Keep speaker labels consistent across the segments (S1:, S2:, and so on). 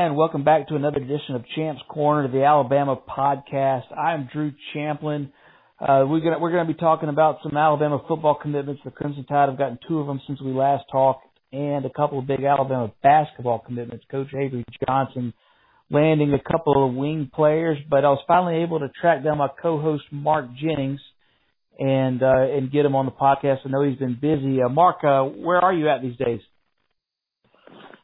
S1: And welcome back to another edition of Champs Corner, the Alabama podcast. I'm Drew Champlin. Uh, we're gonna we're gonna be talking about some Alabama football commitments. The Crimson Tide have gotten two of them since we last talked, and a couple of big Alabama basketball commitments. Coach Avery Johnson landing a couple of wing players, but I was finally able to track down my co-host Mark Jennings and uh, and get him on the podcast. I know he's been busy. Uh, Mark, uh, where are you at these days?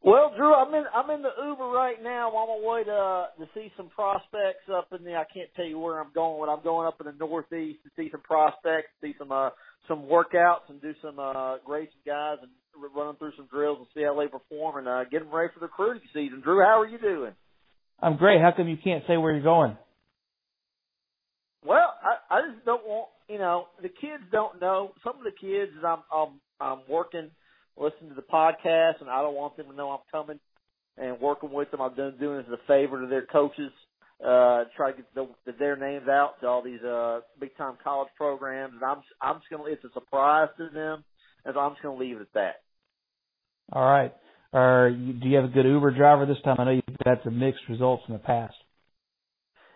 S2: Well, Drew, I'm in I'm in the Uber right now. I'm on my way to to see some prospects up in the. I can't tell you where I'm going, but I'm going up in the Northeast to see some prospects, see some uh some workouts, and do some uh grade some guys and run them through some drills and see how they perform and uh, get them ready for the recruiting season. Drew, how are you doing?
S1: I'm great. How come you can't say where you're going?
S2: Well, I, I just don't want you know the kids don't know. Some of the kids I'm I'm I'm working listen to the podcast, and I don't want them to know I'm coming and working with them. I'm doing, doing this as a favor to their coaches, uh, try to get the, the, their names out to all these uh, big time college programs. And I'm I'm just gonna it's a surprise to them, and so I'm just gonna leave it at that.
S1: All right. Or do you have a good Uber driver this time? I know you've had some mixed results in the past.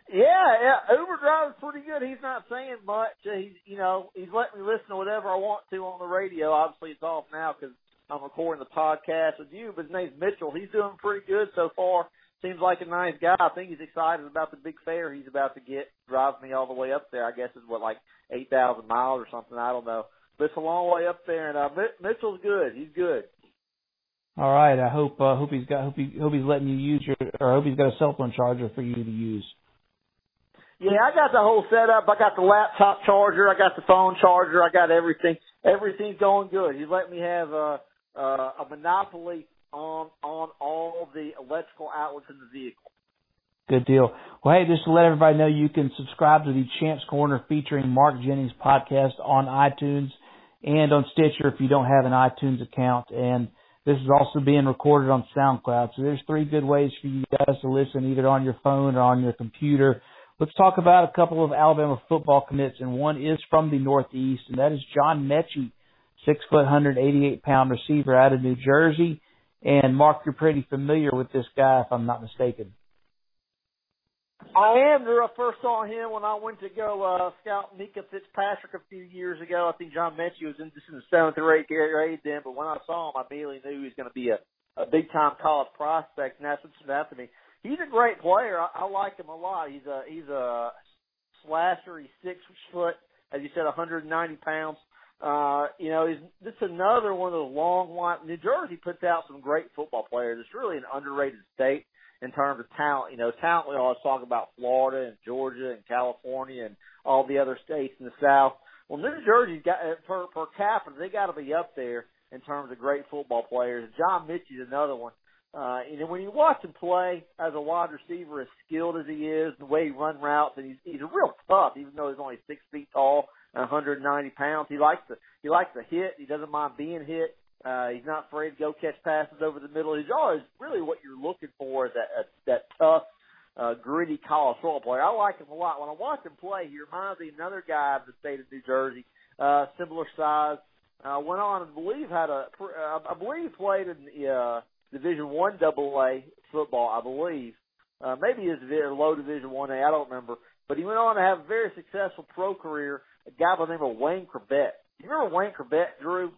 S2: Yeah, yeah, Uber driver's pretty good. He's not saying much. He's, you know, he's letting me listen to whatever I want to on the radio. Obviously, it's off now because I'm recording the podcast with you, but his name's Mitchell. He's doing pretty good so far. Seems like a nice guy. I think he's excited about the big fair he's about to get. Drives me all the way up there. I guess it's what like eight thousand miles or something. I don't know, but it's a long way up there. And uh, Mitchell's good. He's good.
S1: All right. I hope uh, hope he's got hope he hope he's letting you use your or hope he's got a cell phone charger for you to use.
S2: Yeah, I got the whole setup. I got the laptop charger. I got the phone charger. I got everything. Everything's going good. He's letting me have uh uh, a monopoly on on all the electrical outlets in the vehicle.
S1: Good deal. Well, hey, just to let everybody know, you can subscribe to the Champs Corner featuring Mark Jennings podcast on iTunes and on Stitcher if you don't have an iTunes account. And this is also being recorded on SoundCloud. So there's three good ways for you guys to listen, either on your phone or on your computer. Let's talk about a couple of Alabama football commits, and one is from the Northeast, and that is John Metchie six foot, 188 pound receiver out of New Jersey. And Mark, you're pretty familiar with this guy, if I'm not mistaken.
S2: I am. I first saw him when I went to go uh, scout Minkah Fitzpatrick a few years ago. I think John Metchie was in, just in the seventh or eighth grade then, but when I saw him, I immediately knew he was going to be a, a big time college prospect, and that's what stood out to me. He's a great player. I, I like him a lot. He's a he's a slasher. He's six foot, as you said, 190 pounds. Uh, you know, he's this is another one of those long line. New Jersey puts out some great football players. It's really an underrated state in terms of talent. You know, talent we always talk about Florida and Georgia and California and all the other states in the South. Well, New Jersey's got uh, per per capita they got to be up there in terms of great football players. John Metchie's another one. Uh, you know, when you watch him play as a wide receiver, as skilled as he is, the way he run routes, and he's he's real tough, even though he's only six feet tall 190 pounds. He likes to he likes to hit. He doesn't mind being hit. Uh, he's not afraid to go catch passes over the middle. He's always really what you're looking for is that uh, that tough, uh, gritty college football player. I like him a lot. When I watch him play, he reminds me of another guy of the state of New Jersey, uh, similar size. Uh, went on and believe had a uh, believe played in the uh, Division One Double A football. I believe uh, maybe his low Division One A. I don't remember, but he went on to have a very successful pro career a guy by the name of Wayne Chrebet. You remember Wayne Chrebet, Drew?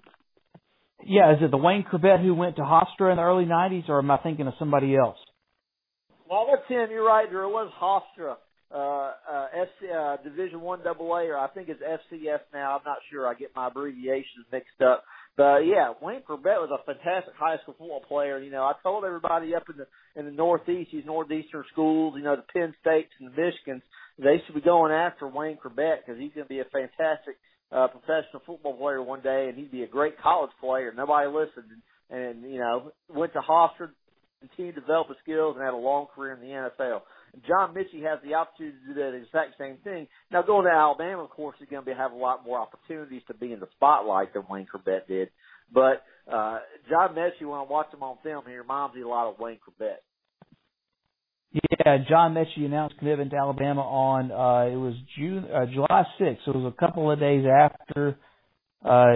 S1: Yeah, is it the Wayne Chrebet who went to Hofstra in the early '90s, or am I thinking of somebody else?
S2: Well, that's him. You're right, Drew. It was Hofstra, uh, uh, FC, uh, Division One AA, or I think it's FCS now. I'm not sure. I get my abbreviations mixed up. But yeah, Wayne Chrebet was a fantastic high school football player. You know, I told everybody up in the in the Northeast, these northeastern schools, you know, the Penn States and the Michigans, they should be going after Wayne Chrebet because he's going to be a fantastic uh, professional football player one day, and he'd be a great college player. Nobody listened, and, and you know went to Hofstra, continued to develop his skills, and had a long career in the NFL. John Metchie has the opportunity to do that exact same thing. Now going to Alabama, of course, he's going to have a lot more opportunities to be in the spotlight than Wayne Chrebet did. But uh, John Metchie, when I watch him on film, he reminds me a lot of Wayne Chrebet.
S1: Yeah, John Metchie announced commitment to Alabama on uh it was June uh, July 6th. So it was a couple of days after uh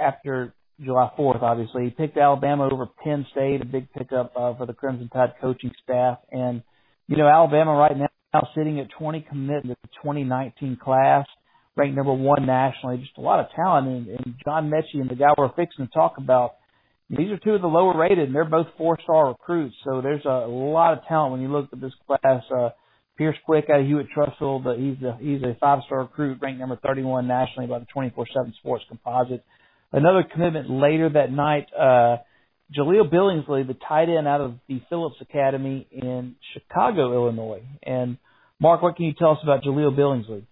S1: after July 4th obviously. He picked Alabama over Penn State, a big pickup uh, for the Crimson Tide coaching staff. And, you know, Alabama right now sitting at 20 commit in the 2019 class, ranked number one nationally. Just a lot of talent. And, and John Metchie and the guy we're fixing to talk about, these are two of the lower rated, and they're both four star recruits. So there's a, lot of talent when you look at this class. Uh, Pierce Quick out of Hewitt-Trussville, but he's a he's a five star recruit, ranked number 31 nationally by the 24/7 Sports Composite. Another commitment later that night, uh, Jahleel Billingsley, the tight end out of the Phillips Academy in Chicago, Illinois. And Mark, what can you tell us about Jahleel Billingsley?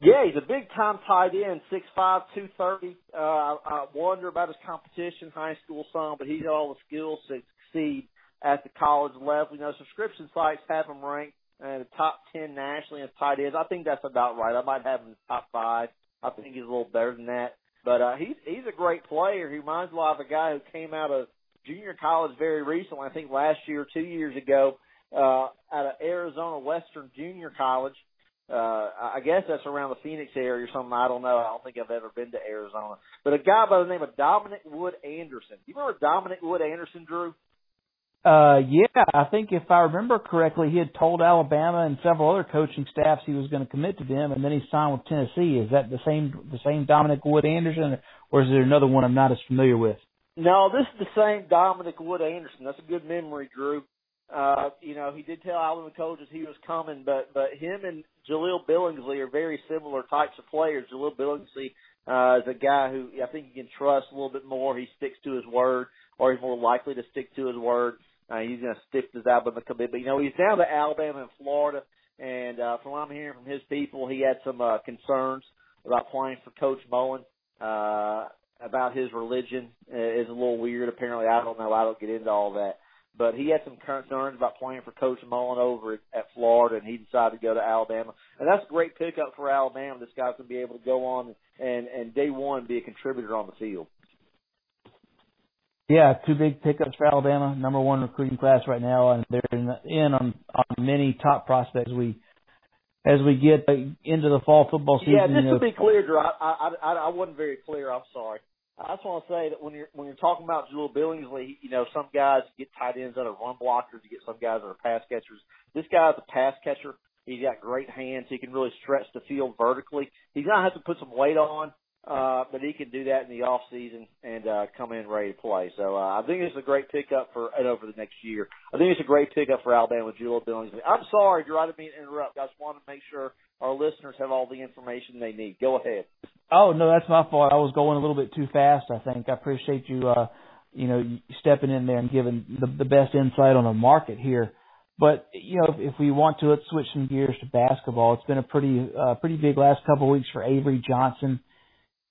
S2: Yeah, he's a big time tight end, six five, two thirty. Uh, I, I wonder about his competition, high school some, but he's got all the skills to succeed at the college level. You know, subscription sites have him ranked in the top ten nationally as tight ends. I think that's about right. I might have him in the top five. I think he's a little better than that. But uh, he's he's a great player. He reminds a lot of a guy who came out of junior college very recently. I think last year, two years ago, uh, out of Arizona Western Junior College. Uh, I guess that's around the Phoenix area or something. I don't know. I don't think I've ever been to Arizona. But a guy by the name of Dominic Wood Anderson. You remember Dominic Wood Anderson, Drew?
S1: Uh, yeah, I think if I remember correctly, he had told Alabama and several other coaching staffs he was going to commit to them, and then he signed with Tennessee. Is that the same the same Dominic Wood Anderson, or is there another one I'm not as familiar with?
S2: No, this is the same Dominic Wood Anderson. That's a good memory, Drew. Uh, you know, he did tell Alabama coaches he was coming, but but him and Jahleel Billingsley are very similar types of players. Jahleel Billingsley uh, is a guy who I think you can trust a little bit more. He sticks to his word, or he's more likely to stick to his word. Uh, he's going to stick to his Alabama commitment. But, you know, he's down to Alabama and Florida, and uh, from what I'm hearing from his people, he had some uh, concerns about playing for Coach Mullen. Uh, about his religion uh, is a little weird. Apparently, I don't know. I don't get into all that. But he had some concerns about playing for Coach Mullen over at, at Florida, and he decided to go to Alabama. And that's a great pickup for Alabama. This guy's going to be able to go on and, and day one be a contributor on the field.
S1: Yeah, two big pickups for Alabama. Number one recruiting class right now, and they're in, in on on many top prospects. We as we get into the fall football season.
S2: Yeah, just to be clear, Drew, I, I I I wasn't very clear. I'm sorry. I just want to say that when you're when you're talking about Jahleel Billingsley, you know some guys get tight ends that are run blockers. You get some guys that are pass catchers. This guy's a pass catcher. He's got great hands. He can really stretch the field vertically. He's gonna have to put some weight on, uh, but he can do that in the off season and uh, come in ready to play. So uh, I think it's a great pickup for and over the next year. I think it's a great pickup for Alabama with Jahleel Billingsley. I'm sorry, Drew, I didn't mean to interrupt. I just wanted to make sure our listeners have all the information they need. Go ahead.
S1: Oh no, that's my fault. I was going a little bit too fast. I think I appreciate you, uh, you know, stepping in there and giving the, the best insight on the market here. But you know, if, if we want to, let's switch some gears to basketball. It's been a pretty, uh, pretty big last couple of weeks for Avery Johnson.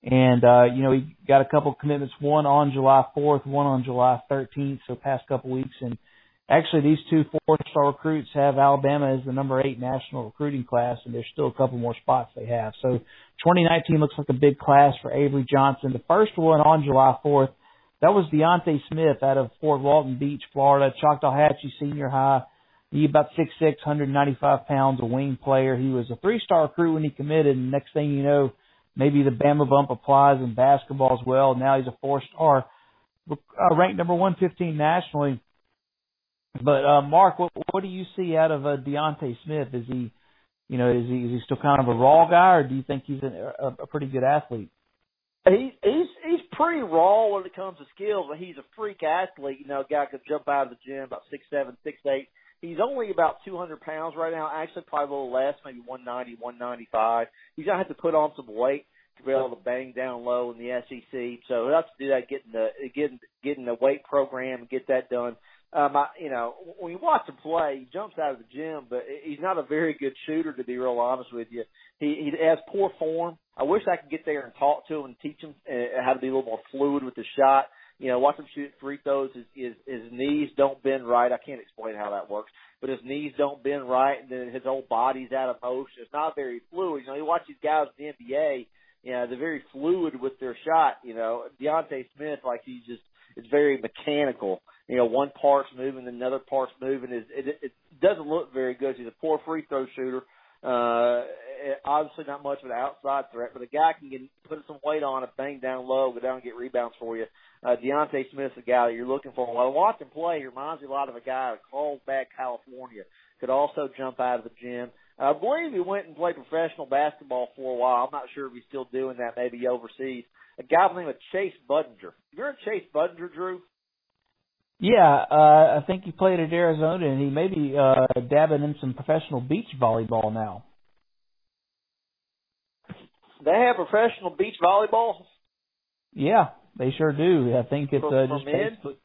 S1: And, uh, you know, he got a couple commitments, one on July 4th, one on July 13th, so past couple weeks. And actually these two four-star recruits have Alabama as the number eight national recruiting class, and there's still a couple more spots they have. So 2019 looks like a big class for Avery Johnson. The first one on July 4th, that was Diante Smith out of Fort Walton Beach, Florida, Choctawhatchee Senior High. He about six six, 195 pounds, a wing player. He was a three-star recruit when he committed, and next thing you know, Maybe the Bama bump applies in basketball as well. Now he's a four star, uh, ranked number 115 nationally. But uh, Mark, what, what do you see out of uh, Diante Smith? Is he, you know, is he is he still kind of a raw guy, or do you think he's a, a, a pretty good athlete?
S2: He, he's he's pretty raw when it comes to skills, but he's a freak athlete. You know, a guy could jump out of the gym about six seven, six eight. He's only about 200 pounds right now. Actually, probably a little less, maybe 190, 195. He's gonna have to put on some weight to be able to bang down low in the SEC. So he'll have to do that, getting the getting getting the weight program and get that done. Um, I, you know, when you watch him play, he jumps out of the gym, but he's not a very good shooter, to be real honest with you. He, he has poor form. I wish I could get there and talk to him and teach him uh, how to be a little more fluid with the shot you know, watch him shoot free throws. His, his his knees don't bend right. I can't explain how that works, but his knees don't bend right, and then his whole body's out of motion. It's not very fluid. You know, you watch these guys in the NBA. You know, they're very fluid with their shot. You know, Diante Smith, like he's just it's very mechanical. You know, one part's moving, another part's moving. It, it, it doesn't look very good. He's a poor free throw shooter. Uh, obviously not much of an outside threat, but a guy can get put some weight on it, bang down low, go down and get rebounds for you. Uh, Diante Smith's the guy that you're looking for. Well, watch him play. He reminds me a lot of a guy of Carlsbad, California. Could also jump out of the gym. I believe he went and played professional basketball for a while. I'm not sure if he's still doing that, maybe overseas. A guy by the name of Chase Budinger. You heard Chase Budinger, Drew?
S1: Yeah, uh, I think he played at Arizona, and he may be uh, dabbing in some professional beach volleyball now.
S2: They have professional beach volleyball.
S1: Yeah, they sure do. I think it's uh, just
S2: men?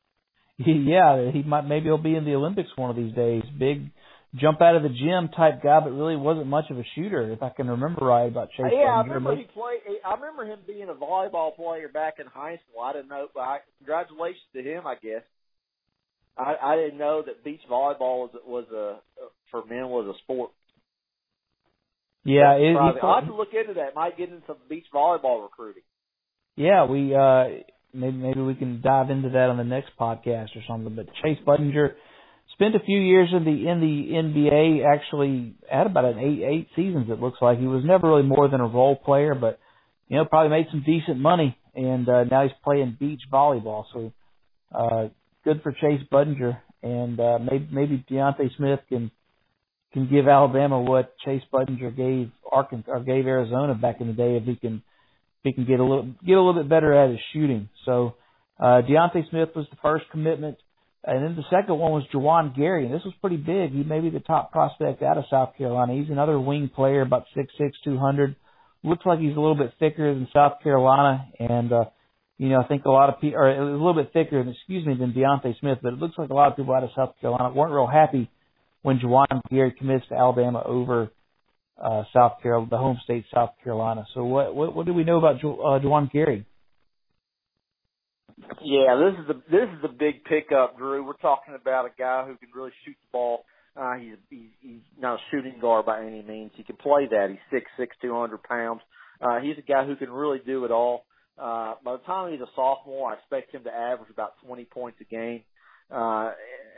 S1: Yeah, he might maybe he'll be in the Olympics one of these days. Big jump out of the gym type guy, but really wasn't much of a shooter, if I can remember right about Chase.
S2: Yeah, I remember he played. I remember him being a volleyball player back in high school. I didn't know. But I, congratulations to him, I guess. I, I didn't know that beach volleyball was was a for men was a sport.
S1: Yeah, it, he,
S2: I'll have to look into that. Might get into some beach volleyball recruiting.
S1: yeah, we uh maybe maybe we can dive into that on the next podcast or something. But Chase Budinger spent a few years in the in the NBA. Actually, had about an eight eight seasons. It looks like he was never really more than a role player, but you know probably made some decent money, and uh, now he's playing beach volleyball. So uh, good for Chase Budinger, and uh, maybe maybe Diante Smith can can give Alabama what Chase Budinger gave Arkansas or gave Arizona back in the day if he can if he can get a little get a little bit better at his shooting. So uh Diante Smith was the first commitment. And then the second one was Juwan Gary, and this was pretty big. He may be the top prospect out of South Carolina. He's another wing player, about six six, two hundred. Looks like he's a little bit thicker than South Carolina, and uh, you know I think a lot of people, or a little bit thicker, excuse me, than Diante Smith. But it looks like a lot of people out of South Carolina weren't real happy when Juwan Gary commits to Alabama over uh, South Carolina, the home state South Carolina. So what what, what do we know about Ju- uh, Juwan Gary?
S2: Yeah, this is the this is the big pickup, Drew. We're talking about a guy who can really shoot the ball. Uh, he's, he's he's not a shooting guard by any means. He can play that. He's six six, two hundred pounds. Uh, he's a guy who can really do it all. Uh, by the time he's a sophomore, I expect him to average about 20 points a game. Uh,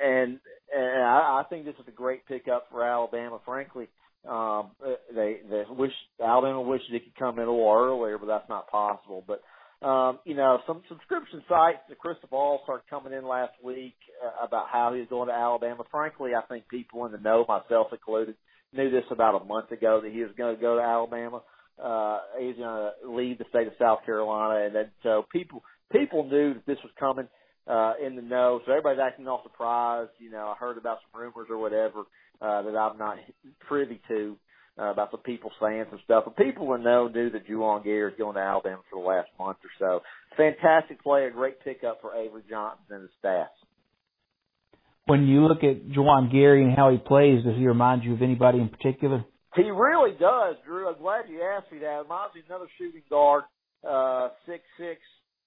S2: and and I, I think this is a great pickup for Alabama. Frankly, um, they they wish Alabama wishes it could come in a little earlier, but that's not possible. But um, you know, some subscription sites, the Crystal Ball started coming in last week uh, about how he was going to Alabama. Frankly, I think people in the know, myself included, knew this about a month ago that he was going to go to Alabama. Uh, he's going to leave the state of South Carolina, and then so people people knew that this was coming uh, in the know. So everybody's acting all surprised. You know, I heard about some rumors or whatever uh, that I'm not privy to uh, about the people saying some stuff. But people in know knew that Juwan Gary is going to Alabama for the last month or so. Fantastic player, great pickup for Avery Johnson and the staff.
S1: When you look at Juwan Gary and how he plays, does he remind you of anybody in particular?
S2: He really does, Drew. I'm glad you asked me that. Me another shooting guard, uh, six six,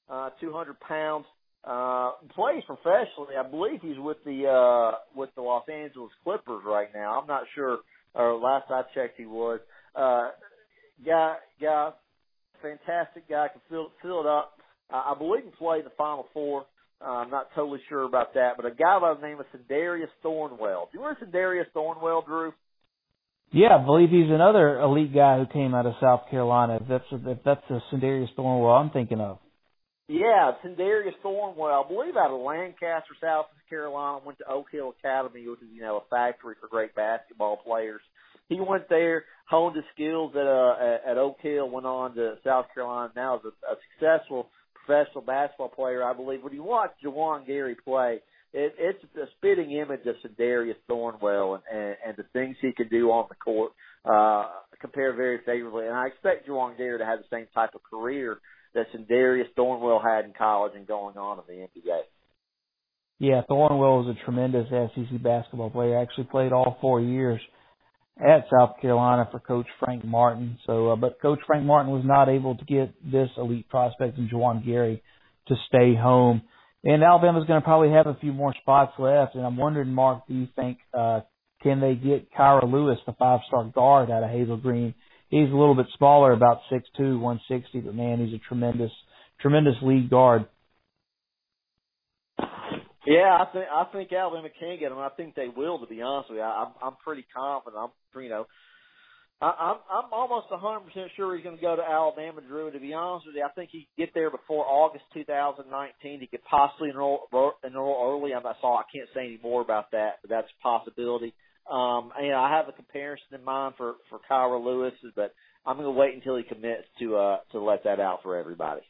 S2: uh, two hundred pounds. Uh, plays professionally. I believe he's with the uh, with the Los Angeles Clippers right now. I'm not sure. Or last I checked, he was. Uh, guy, guy, fantastic guy. Can fill fill it up. Uh, I believe he played the Final Four. Uh, I'm not totally sure about that, but a guy by the name of Sindarius Thornwell. Do you remember Sindarius Thornwell, Drew?
S1: Yeah, I believe he's another elite guy who came out of South Carolina. If that's if that's the Sindarius Thornwell I'm thinking of.
S2: Yeah, Sindarius Thornwell, I believe out of Lancaster, South Carolina, went to Oak Hill Academy, which is, you know, a factory for great basketball players. He went there, honed his skills at uh at Oak Hill, went on to South Carolina, now is a, a successful professional basketball player, I believe. When you watch Juwan Gary play, it, it's a spitting image of Sindarius Thornwell and, and, and the things he can do on the court uh, compare very favorably. And I expect Juwan Gary to have the same type of career that Sindarius Thornwell had in college and going on in the NBA.
S1: Yeah, Thornwell was a tremendous SEC basketball player. Actually played all four years at South Carolina for Coach Frank Martin. So, uh, but Coach Frank Martin was not able to get this elite prospect in Juwan Gary to stay home. And Alabama's going to probably have a few more spots left. And I'm wondering, Mark, do you think uh, can they get Kira Lewis, the five-star guard out of Hazel Green? He's a little bit smaller, about six two, one sixty, but man, he's a tremendous, tremendous lead guard.
S2: Yeah, I think I think Alabama can get him. I think they will. To be honest with you, I, I'm I'm pretty confident. I'm you know I, I'm I'm almost a hundred percent sure he's going to go to Alabama, Drew. To be honest with you, I think he could get there before August 2019. He could possibly enroll enroll early. I'm not sorry, I can't say any more about that, but that's a possibility. Um, and I have a comparison in mind for for Kira Lewis, but I'm going to wait until he commits to uh to let that out for everybody.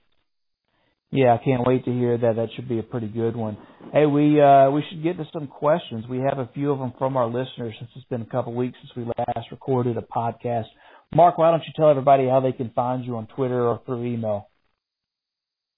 S1: Yeah, I can't wait to hear that. That should be a pretty good one. Hey, we uh we should get to some questions. We have a few of them from our listeners since it's been a couple of weeks since we last recorded a podcast. Mark, why don't you tell everybody how they can find you on Twitter or through email?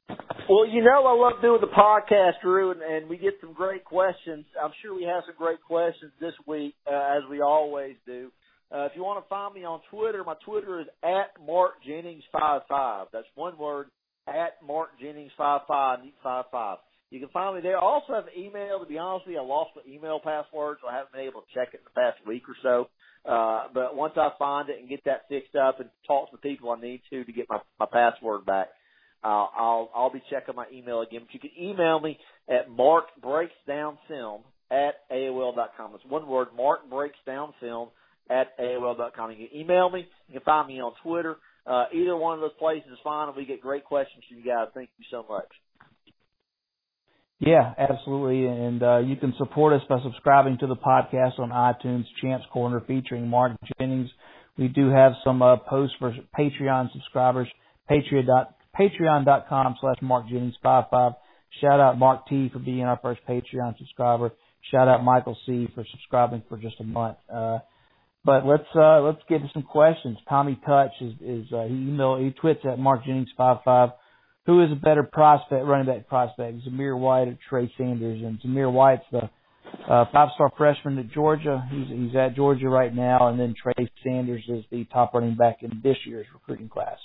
S2: Well, you know I love doing the podcast, Drew, and, and we get some great questions. I'm sure we have some great questions this week, uh, as we always do. Uh, if you want to find me on Twitter, my Twitter is at Mark Jennings five five. That's one word at Mark Jennings five five five five. You can find me there. I also have an email. To be honest with you, I lost my email password, so I haven't been able to check it in the past week or so. Uh, but once I find it and get that fixed up and talk to the people I need to to get my my password back, uh, I'll I'll be checking my email again. But you can email me at Mark Breaks Film at AOL dot com. It's one word, Mark Breaks Film at AOL dot com. You can email me. You can find me on Twitter. Uh, either one of those places is fine, and we get great questions from you guys. Thank you so much.
S1: Yeah, absolutely. And uh, you can support us by subscribing to the podcast on iTunes, Champs Corner, featuring Mark Jennings. We do have some uh, posts for Patreon subscribers. Patreon dot, Patreon.com slash Mark Jennings 55. Shout out Mark T for being our first Patreon subscriber. Shout out Michael C for subscribing for just a month. Uh, but let's uh, let's get to some questions. Tommy Touch is is uh, he email he tweets at Mark Jennings five five. Who is a better prospect, running back prospect, Zamir White or Trey Sanders? And Zamir White's the uh, five star freshman at Georgia. He's he's at Georgia right now, and then Trey Sanders is the top running back in this year's recruiting class.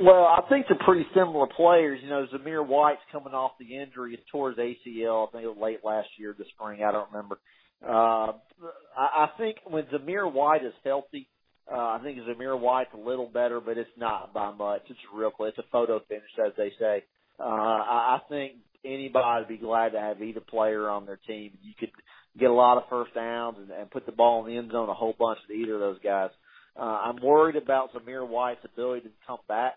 S2: Well, I think they're pretty similar players. You know, Zamir White's coming off the injury towards ACL. I think it was late last year, the spring. I don't remember. Uh, I, think when Zamir White is healthy, uh, I think Zamir White's a little better, but it's not by much. It's real close. It's a photo finish, as they say. Uh, I, I think anybody would be glad to have either player on their team. You could get a lot of first downs and, and put the ball in the end zone a whole bunch with either of those guys. Uh, I'm worried about Zamir White's ability to come back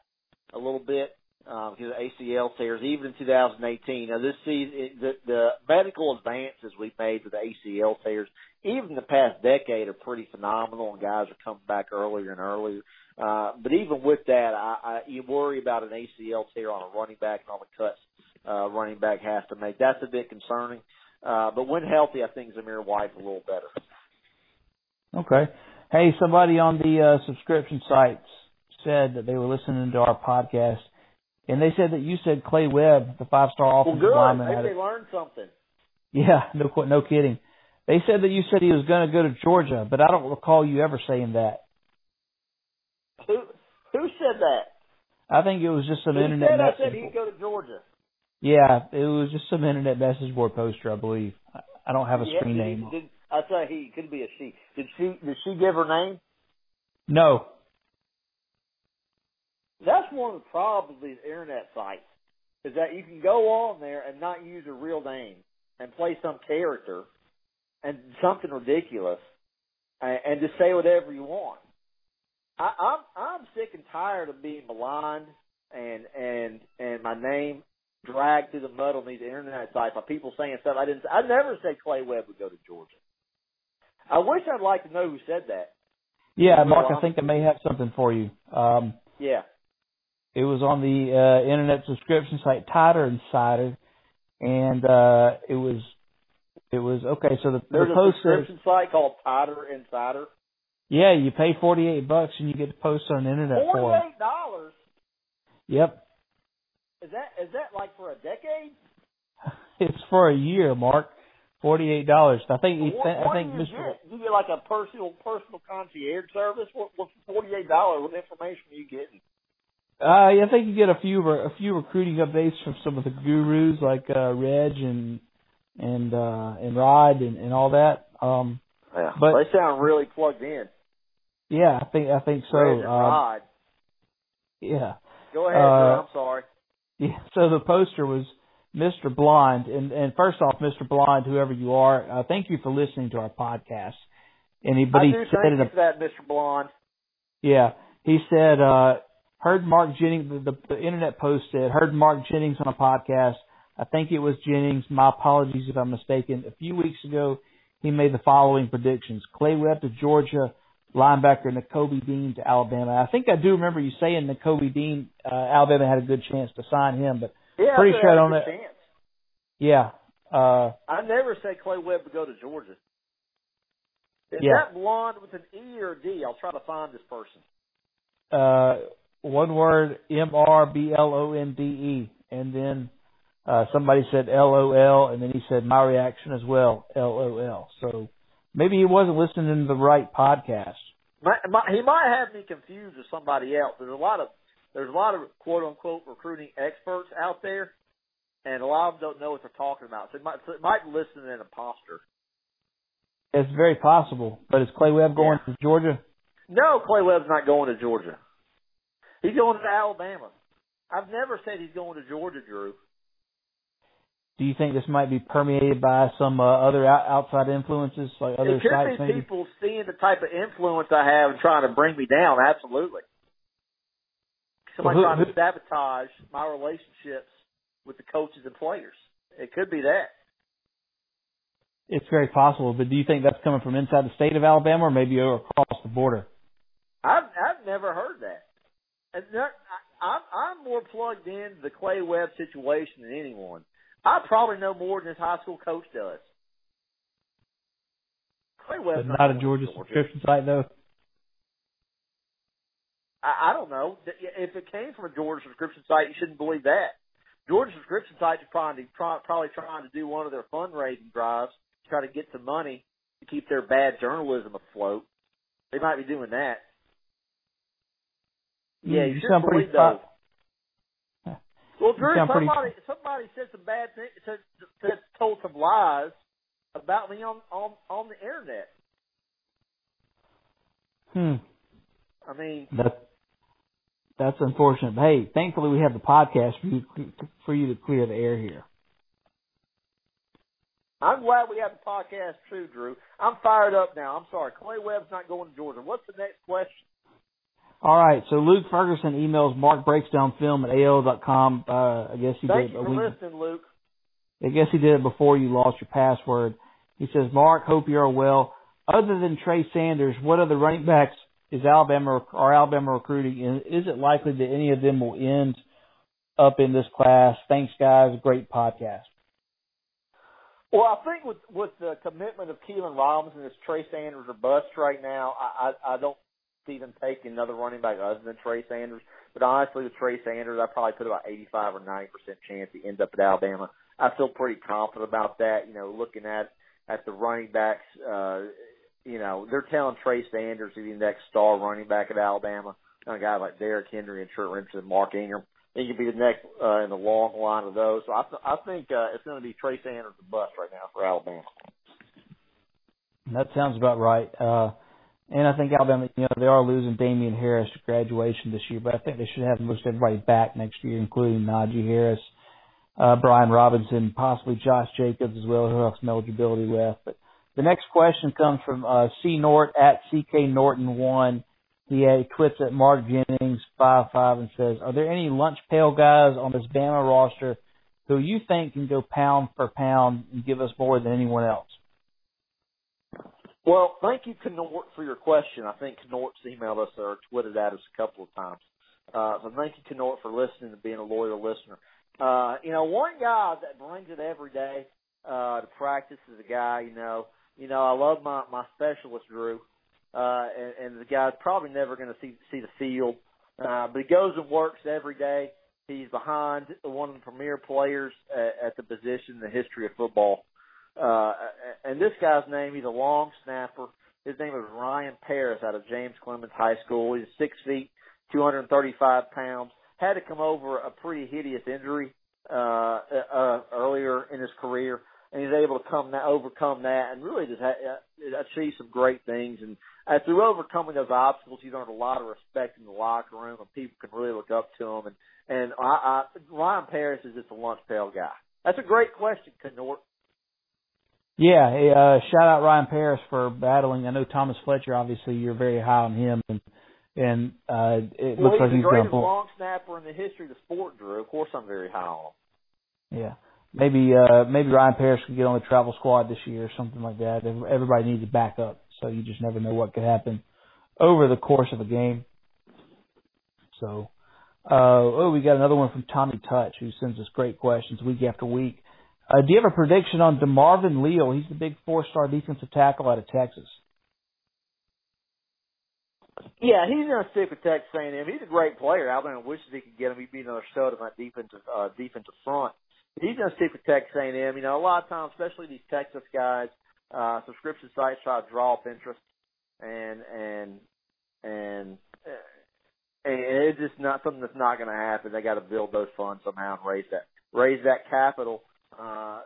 S2: a little bit um, because ACL tears, even in 2018. Now, this season, the, the medical advances we've made with the ACL tears, even the past decade, are pretty phenomenal, and guys are coming back earlier and earlier. Uh, but even with that, I, I, you worry about an ACL tear on a running back and on the cuts uh, running back has to make. That's a bit concerning. Uh, but when healthy, I think Zamir White's a little better.
S1: Okay. Hey, somebody on the uh, subscription sites said that they were listening to our podcast and they said that you said Clay Webb, the five star offensive
S2: well, good.
S1: lineman.
S2: Maybe they learned something.
S1: Yeah, no, no kidding. They said that you said he was going to go to Georgia, but I don't recall you ever saying that.
S2: Who who said that?
S1: I think it was just some
S2: who
S1: internet
S2: said
S1: message.
S2: I said he'd go to Georgia.
S1: Yeah, it was just some internet message board poster, I believe. I don't have a
S2: yeah,
S1: screen
S2: did,
S1: name.
S2: Did, I you, he could be a she. Did she? Did she give her name?
S1: No.
S2: That's one of the problems with these internet sites is that you can go on there and not use a real name and play some character and something ridiculous and, and just say whatever you want. I, I'm I'm sick and tired of being maligned and and and my name dragged through the mud on these internet sites by people saying stuff I didn't. I never said Clay Webb would go to Georgia. I wish I'd like to know who said that.
S1: Yeah, Mark, I think I may have something for you. Um,
S2: yeah.
S1: It was on the uh, internet subscription site Tider Insider, and uh, it was it was okay. So the,
S2: There's
S1: the
S2: a
S1: post
S2: subscription
S1: says,
S2: site called Tider Insider.
S1: Yeah, you pay forty eight bucks and you get to post on the internet for
S2: Forty eight dollars.
S1: Yep.
S2: Is that is that like for a decade?
S1: It's for a year, Mark. Forty eight dollars. I think he,
S2: what,
S1: I think
S2: you
S1: Mr.
S2: Get? You get like a personal personal concierge service. What, what's forty eight dollars? What information are you getting?
S1: Uh, yeah, I think you get a few a few recruiting updates from some of the gurus like uh, Reg and and uh, and Rod and, and all that. Um,
S2: yeah,
S1: but
S2: they sound really plugged in.
S1: Yeah, I think I think so.
S2: Reg and
S1: um,
S2: Rod.
S1: Yeah.
S2: Go ahead,
S1: uh,
S2: I'm sorry.
S1: Yeah. So the poster was Mr. Blonde, and and first off, Mr. Blonde, whoever you are, uh, thank you for listening to our podcast. Anybody
S2: I do
S1: said
S2: thank you for that, Mr. Blonde.
S1: Yeah, he said uh heard Mark Jennings. The, the, the internet post said heard Mark Jennings on a podcast. I think it was Jennings. My apologies if I'm mistaken. A few weeks ago, he made the following predictions: Clay Webb to Georgia, linebacker Nakobe Dean to Alabama. I think I do remember you saying Nakobe Dean, uh, Alabama had a good chance to sign him, but
S2: Yeah,
S1: pretty sure I don't know.
S2: had a good chance.
S1: Yeah. Uh,
S2: I never said Clay Webb would go to Georgia. Is
S1: Yeah.
S2: that blonde with an E or a D? I'll try to find this person.
S1: uh, one word, M R B L O N D E, and then uh, somebody said L O L, and then he said my reaction as well, L O L. So maybe he wasn't listening to the right podcast.
S2: My, my, he might have me confused with somebody else. There's a lot of there's a lot of quote unquote recruiting experts out there, and a lot of them don't know what they're talking about. So it might so it might listen to an imposter.
S1: It's very possible, but is Clay Webb going to Georgia?
S2: No, Clay Webb's not going to Georgia. He's going to Alabama. I've never said he's going to Georgia, Drew.
S1: Do you think this might be permeated by some uh, other out- outside influences, like other
S2: it could
S1: sites,
S2: be
S1: maybe?
S2: people seeing the type of influence I have and trying to bring me down. Absolutely. Somebody
S1: Well, who-
S2: trying to sabotage my relationships with the coaches and players. It could be that.
S1: It's very possible, but do you think that's coming from inside the state of Alabama, or maybe across the border?
S2: I've I've never heard that. There, I, I'm I'm more plugged into the Clay Webb situation than anyone. I probably know more than his high school coach does. Clay Webb's
S1: not a Georgia subscription site, though.
S2: I, I don't know. If it came from a Georgia subscription site, you shouldn't believe that. Georgia subscription sites are probably, probably trying to do one of their fundraising drives to try to get some money to keep their bad journalism afloat. They might be doing that. Yeah,
S1: Mm,
S2: you,
S1: you sound pretty pro-
S2: Well, Drew,
S1: sound pretty-
S2: somebody somebody said some bad things, said, said told some lies about me on on on the internet.
S1: Hmm.
S2: I mean,
S1: That's that's unfortunate. But hey, thankfully we have the podcast for you for you to clear the air here.
S2: I'm glad we have the podcast too, Drew. I'm fired up now. I'm sorry, Clay Webb's not going to Georgia. What's the next question?
S1: All right, so Luke Ferguson emails Mark breaks down film at AOL.com. Uh, I guess he
S2: Thank
S1: did
S2: you for
S1: week.
S2: listening, Luke.
S1: I guess he did it before you lost your password. He says, Mark, hope you are well. Other than Trey Sanders, what other running backs is Alabama are Alabama recruiting? And is it likely that any of them will end up in this class? Thanks, guys. Great podcast.
S2: Well, I think with with the commitment of Keilan Robinson, it's Trey Sanders or bust right now. I I, I don't them taking another running back other than Trey Sanders. But honestly, with Trey Sanders, I probably put about eighty five or ninety percent chance he ends up at Alabama. I feel pretty confident about that. You know, looking at at the running backs, uh, you know, they're telling Trey Sanders be the next star running back at Alabama. A guy like Derrick Henry and Trent Richardson and Mark Ingram. He could be the next uh, in the long line of those. So I, th- I think uh, it's going to be Trey Sanders the bust right now for Alabama.
S1: That sounds about right. Uh, and I think Alabama, you know, they are losing Damien Harris to graduation this year, but I think they should have most everybody back next year, including Najee Harris, uh, Brian Robinson, possibly Josh Jacobs as well, who has some eligibility left. But the next question comes from uh, C Nort at CK Norton one. He twits at Mark Jennings five five and says, "Are there any lunch pail guys on this Bama roster who you think can go pound for pound and give us more than anyone else?"
S2: Well, thank you, Knort, for your question. I think Knort's emailed us or tweeted at us a couple of times. Uh, so thank you, Knort, for listening and being a loyal listener. Uh, you know, one guy that brings it every day uh, to practice is a guy. You know, you know, I love my my specialist Drew, uh, and, and the guy's probably never going to see see the field, uh, but he goes and works every day. He's behind one of the premier players at, at the position in the history of football. Uh, and this guy's name, he's a long snapper. His name is Ryan Paris out of James Clemens High School. He's six feet, 235 pounds. Had to come over a pretty hideous injury, uh, uh, earlier in his career. And he's able to come that, overcome that and really just ha- uh, achieve some great things. And uh, through overcoming those obstacles, he's earned a lot of respect in the locker room and people can really look up to him. And, and I, I, Ryan Paris is just a lunch pail guy. That's a great question, Knort.
S1: Yeah, hey, uh, shout out Ryan Paris for battling. I know Thomas Fletcher. Obviously, you're very high on him, and and uh, it
S2: well,
S1: looks like
S2: he's
S1: he's
S2: the
S1: going
S2: greatest long snapper in the history of the sport, Drew. Of course, I'm very high on him.
S1: Yeah, maybe uh, maybe Ryan Paris could get on the travel squad this year or something like that. Everybody needs a backup, so you just never know what could happen over the course of a game. So, uh, oh, we got another one from Tommy Touch who sends us great questions week after week. Uh, do you have a prediction on DeMarvin Leal? He's the big four-star defensive tackle out of Texas.
S2: Yeah, he's going to stick with Texas A&M. He's a great player. Alabama wishes he could get him. He'd be another stud in that defensive uh, defensive front. He's going to stick with Texas A&M. You know, a lot of times, especially these Texas guys, uh, subscription sites try to draw up interest, and and and uh, and it's just not something that's not going to happen. They got to build those funds somehow and raise that raise that capital uh,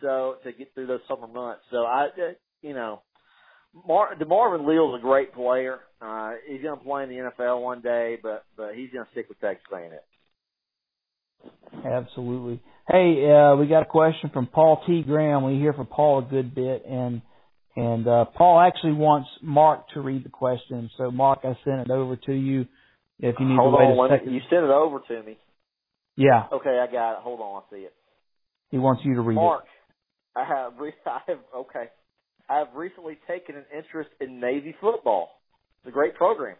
S2: so to get through those summer months. So I, uh, you know, Mar- DeMarvin Leal's a great player. Uh, he's going to play in the NFL one day, but but he's going to stick with Texas A&M.
S1: Absolutely. Hey, uh, we got a question from Paul T. Graham. We hear from Paul a good bit, and and uh, Paul actually wants Mark to read the question. So Mark, I sent it over to you. If you need
S2: Hold
S1: to wait
S2: on,
S1: a second.
S2: you sent it over to me.
S1: Yeah.
S2: Okay, I got it. Hold on, I see it.
S1: He wants you to read
S2: Mark,
S1: it.
S2: I have I have okay. I have recently taken an interest in Navy football. It's a great program,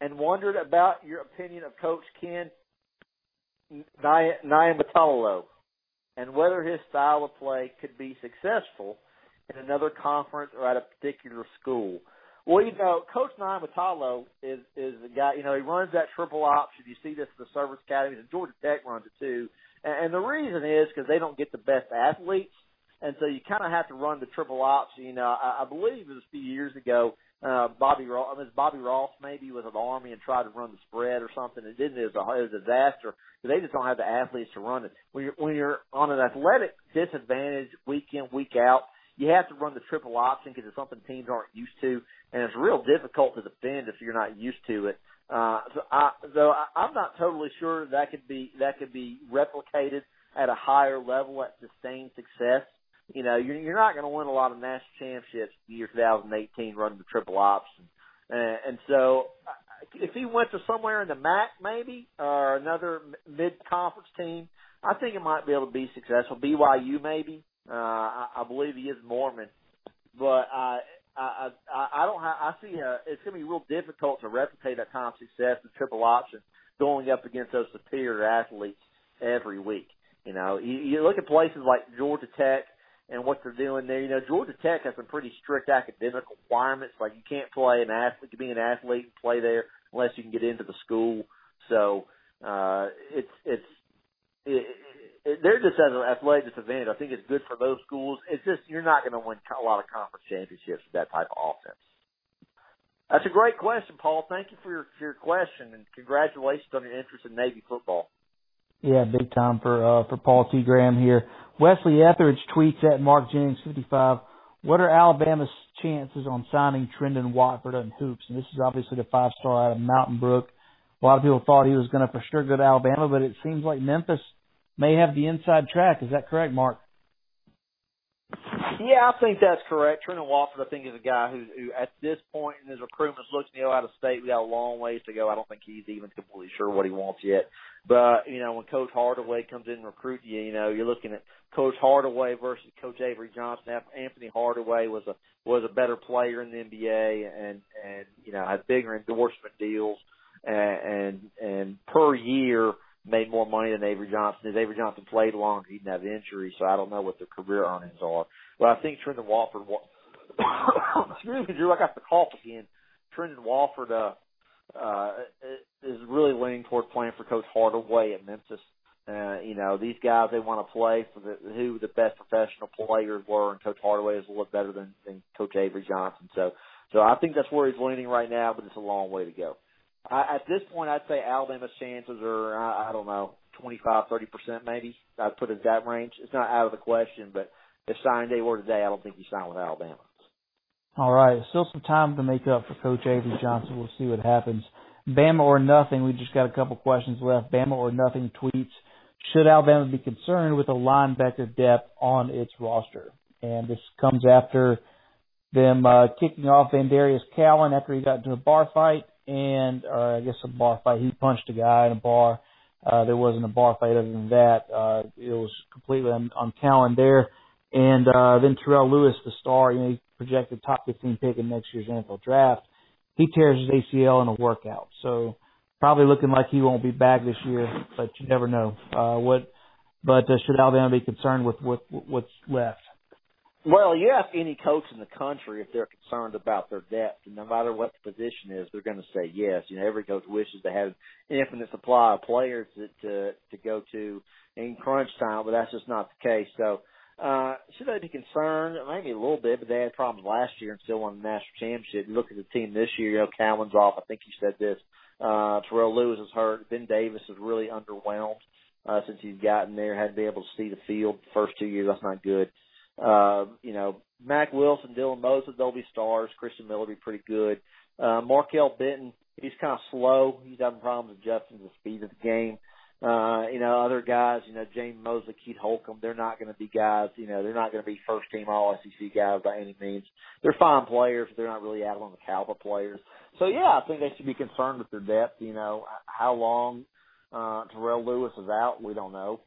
S2: and wondered about your opinion of Coach Ken Niumatalolo and whether his style of play could be successful in another conference or at a particular school. Well, you know, Coach Niumatalolo is is the guy. You know, he runs that triple option. You see this in the service academies, and Georgia Tech runs it too. And, the reason is because they don't get the best athletes, and so you kind of have to run the triple option. Know, I, I believe it was a few years ago. Uh, Bobby Ross, I mean, Bobby Ross maybe was an Army and tried to run the spread or something. It didn't. It was a, it was a disaster. They just don't have the athletes to run it. When you're when you're on an athletic disadvantage week in week out, you have to run the triple option because it's something teams aren't used to, and it's real difficult to defend if you're not used to it. Uh, so I, so I, I'm not totally sure that could be that could be replicated at a higher level at sustained success. You know, you're, you're not going to win a lot of national championships in the year 2018 running the triple option. Uh, and so, if he went to somewhere in the MAC maybe or another mid-conference team, I think it might be able to be successful. BYU maybe. Uh, I, I believe he is Mormon, but I I I, don't I see a, it's going to be real difficult to replicate that of success in triple option going up against those superior athletes every week. You know, you, you look at places like Georgia Tech and what they're doing there. You know, Georgia Tech has some pretty strict academic requirements. Like you can't play an athlete, be an athlete and play there unless you can get into the school. So uh, it's it's it, it, they're just at an athletic disadvantage. I think it's good for those schools. It's just you're not going to win a lot of conference championships with that type of offense. That's a great question, Paul. Thank you for your, for your question and congratulations on your interest in Navy football.
S1: Yeah, big time for uh, for Paul T. Graham here. Wesley Etheridge tweets at Mark Jennings fifty five. What are Alabama's chances on signing Trendon Watford and hoops? And this is obviously the five star out of Mountain Brook. A lot of people thought he was going to for sure go to Alabama, but it seems like Memphis may have the inside track. Is that correct, Mark?
S2: Yeah, I think that's correct. Trendon Watford, I think, is a guy who, who at this point in his recruitment is looking to go out of state. We got a long ways to go. I don't think he's even completely sure what he wants yet. But you know, when Coach Hardaway comes in and recruit you, you know, you're looking at Coach Hardaway versus Coach Avery Johnson. Anthony Hardaway was a was a better player in the NBA and and you know had bigger endorsement deals and and, and per year made more money than Avery Johnson. As Avery Johnson played longer, he didn't have injuries, so I don't know what their career earnings are. But I think Trendon Watford, excuse me, Drew, I got the cough again. Trendon Watford uh, uh, is really leaning toward playing for Coach Hardaway at Memphis. Uh, you know, these guys they want to play for the who the best professional players were, and Coach Hardaway is a little better than, than Coach Avery Johnson. So, so I think that's where he's leaning right now, but it's a long way to go. I, at this point, I'd say Alabama's chances are I, I don't know twenty five, thirty percent maybe. I'd put it that range. It's not out of the question, but if signing day were today, I don't think he signed with Alabama.
S1: All right, still some time to make up for Coach Avery Johnson. We'll see what happens. Bama or nothing. We just got a couple questions left. Bama or nothing tweets. Should Alabama be concerned with the linebacker depth on its roster? and this comes after them uh, kicking off Vandarius Cowan after he got into a bar fight, and or I guess a bar fight. He punched a guy in a bar. Uh, there wasn't a bar fight other than that. Uh, it was completely on, on Cowan there. And uh, then Terrell Lewis, the star, you know, he projected top 15 pick in next year's NFL draft. He tears his ACL in a workout, so probably looking like he won't be back this year. But you never know. Uh, what? But uh, should Alabama be concerned with what what's left?
S2: Well, you ask any coach in the country if they're concerned about their depth, and no matter what the position is, they're going to say yes. You know, every coach wishes to have an infinite supply of players to to, to go to in crunch time, but that's just not the case. So, uh, should they be concerned? Maybe a little bit, but they had problems last year and still won the national championship. You look at the team this year. You know, Cowan's off. I think you said this. Uh, Terrell Lewis is hurt. Ben Davis is really underwhelmed uh, since he's gotten there. Hadn't been able to see the field the first two years. That's not good. You know, Mack Wilson, Dylan Moses, they'll be stars. Christian Miller will be pretty good. Uh, Markail Benton, he's kind of slow. He's having problems adjusting to the speed of the game. Uh, you know, other guys, you know, Jamey Mosley, Keith Holcombe, they're not going to be guys, you know, they're not going to be first team all SEC guys by any means. They're fine players. But they're not really out on the caliber players. So yeah, I think they should be concerned with their depth. You know, how long, uh, Terrell Lewis is out, we don't know.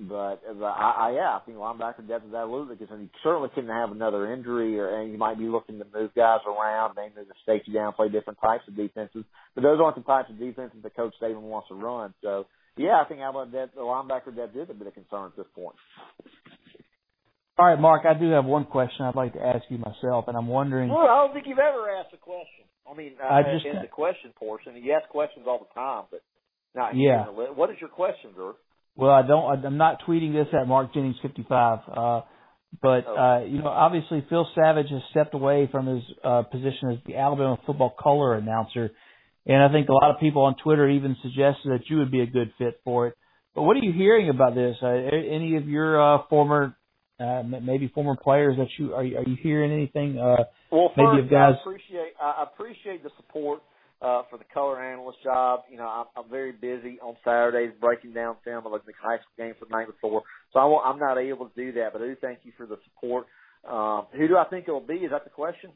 S2: But uh, I, I, yeah, I think linebacker depth is absolutely because you certainly couldn't have another injury, or and you might be looking to move guys around, maybe move the safety down, play different types of defenses. But those aren't the types of defenses that Coach Saban wants to run. So yeah, I think Alabama depth, the linebacker depth is a bit of concern at this point.
S1: All right, Mark, I do have one question I'd like to ask you myself, and I'm wondering.
S2: Well, I don't think you've ever asked a question. I mean, uh, I just in the question portion, you ask questions all the time, but not
S1: yeah.
S2: What is your question, Drew?
S1: Well, I don't. I'm not tweeting this at Mark Jennings 55. Uh, but
S2: oh.
S1: uh, you know, obviously, Phil Savage has stepped away from his uh, position as the Alabama football color announcer, and I think a lot of people on Twitter even suggested that you would be a good fit for it. But what are you hearing about this? Uh, any of your uh, former, uh, maybe former players that you are? Are you hearing anything? Uh,
S2: well, first,
S1: maybe of guys.
S2: I appreciate I appreciate the support uh, for the color analyst job. You know, I'm, I'm very busy on Saturdays breaking down film. I look at the high school games for the night before, so I won't, I'm not able to do that. But I do thank you for the support. Um, who do I think it'll be? Is that the question?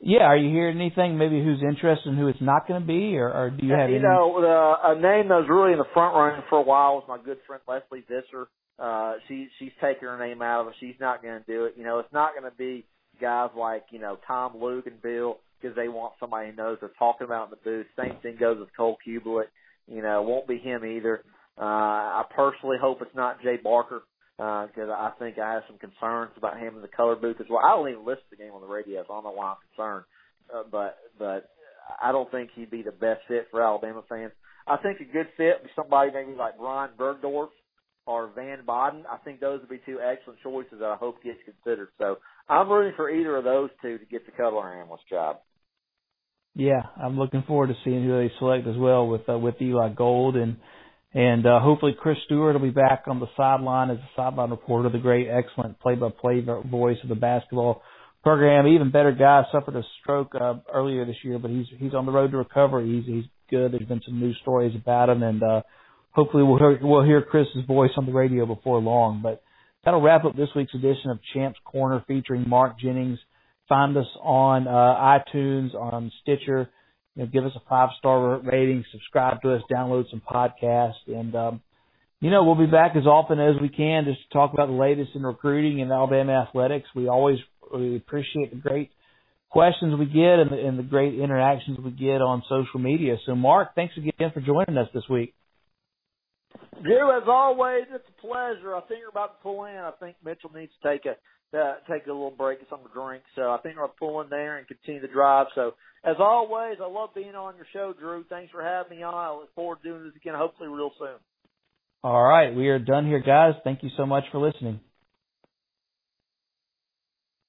S1: Yeah, are you hearing anything? Maybe who's interested and who it's not going to be, or, or do you have?
S2: You
S1: any...
S2: know, the, a name that was really in the front running for a while was my good friend Lesley Visser. Uh, she she's taking her name out of it. She's not going to do it. You know, it's not going to be guys like you know Tom Luginbill because they want somebody who knows they're talking about in the booth. Same thing goes with Cole Cubelic. You know, won't be him either. Uh, I personally hope it's not Jay Barker because uh, I think I have some concerns about him in the color booth as well. I don't even listen to the game on the radio, so I don't know why I'm concerned. Uh, but but I don't think he'd be the best fit for Alabama fans. I think a good fit would be somebody maybe like Brian Burgdorf or Van Baden. I think those would be two excellent choices that I hope gets considered. So I'm rooting for either of those two to get the color analyst job.
S1: Yeah, I'm looking forward to seeing who they select as well with uh, with Eli Gold and and uh, hopefully Chris Stewart will be back on the sideline as a sideline reporter, the great, excellent play-by-play voice of the basketball program. Even better guy suffered a stroke uh, earlier this year, but he's he's on the road to recovery. He's he's good. There's been some news stories about him, and uh, hopefully we'll hear, we'll hear Chris's voice on the radio before long. But that'll wrap up this week's edition of Champs Corner featuring Mark Jennings. Find us on uh, iTunes, on Stitcher. You know, give us a five star rating, subscribe to us, download some podcasts, and um, you know we'll be back as often as we can just to talk about the latest in recruiting and Alabama athletics. We always really appreciate the great questions we get and the, and the great interactions we get on social media. So, Mark, thanks again for joining us this week.
S2: Drew, as always, it's a pleasure. I think you're about to pull in. I think Mitchell needs to take a uh, take a little break, get something to drink. So I think I'll pull in there and continue the drive. So as always, I love being on your show, Drew. Thanks for having me on. I look forward to doing this again, hopefully real soon.
S1: All right, we are done here, guys. Thank you so much for listening.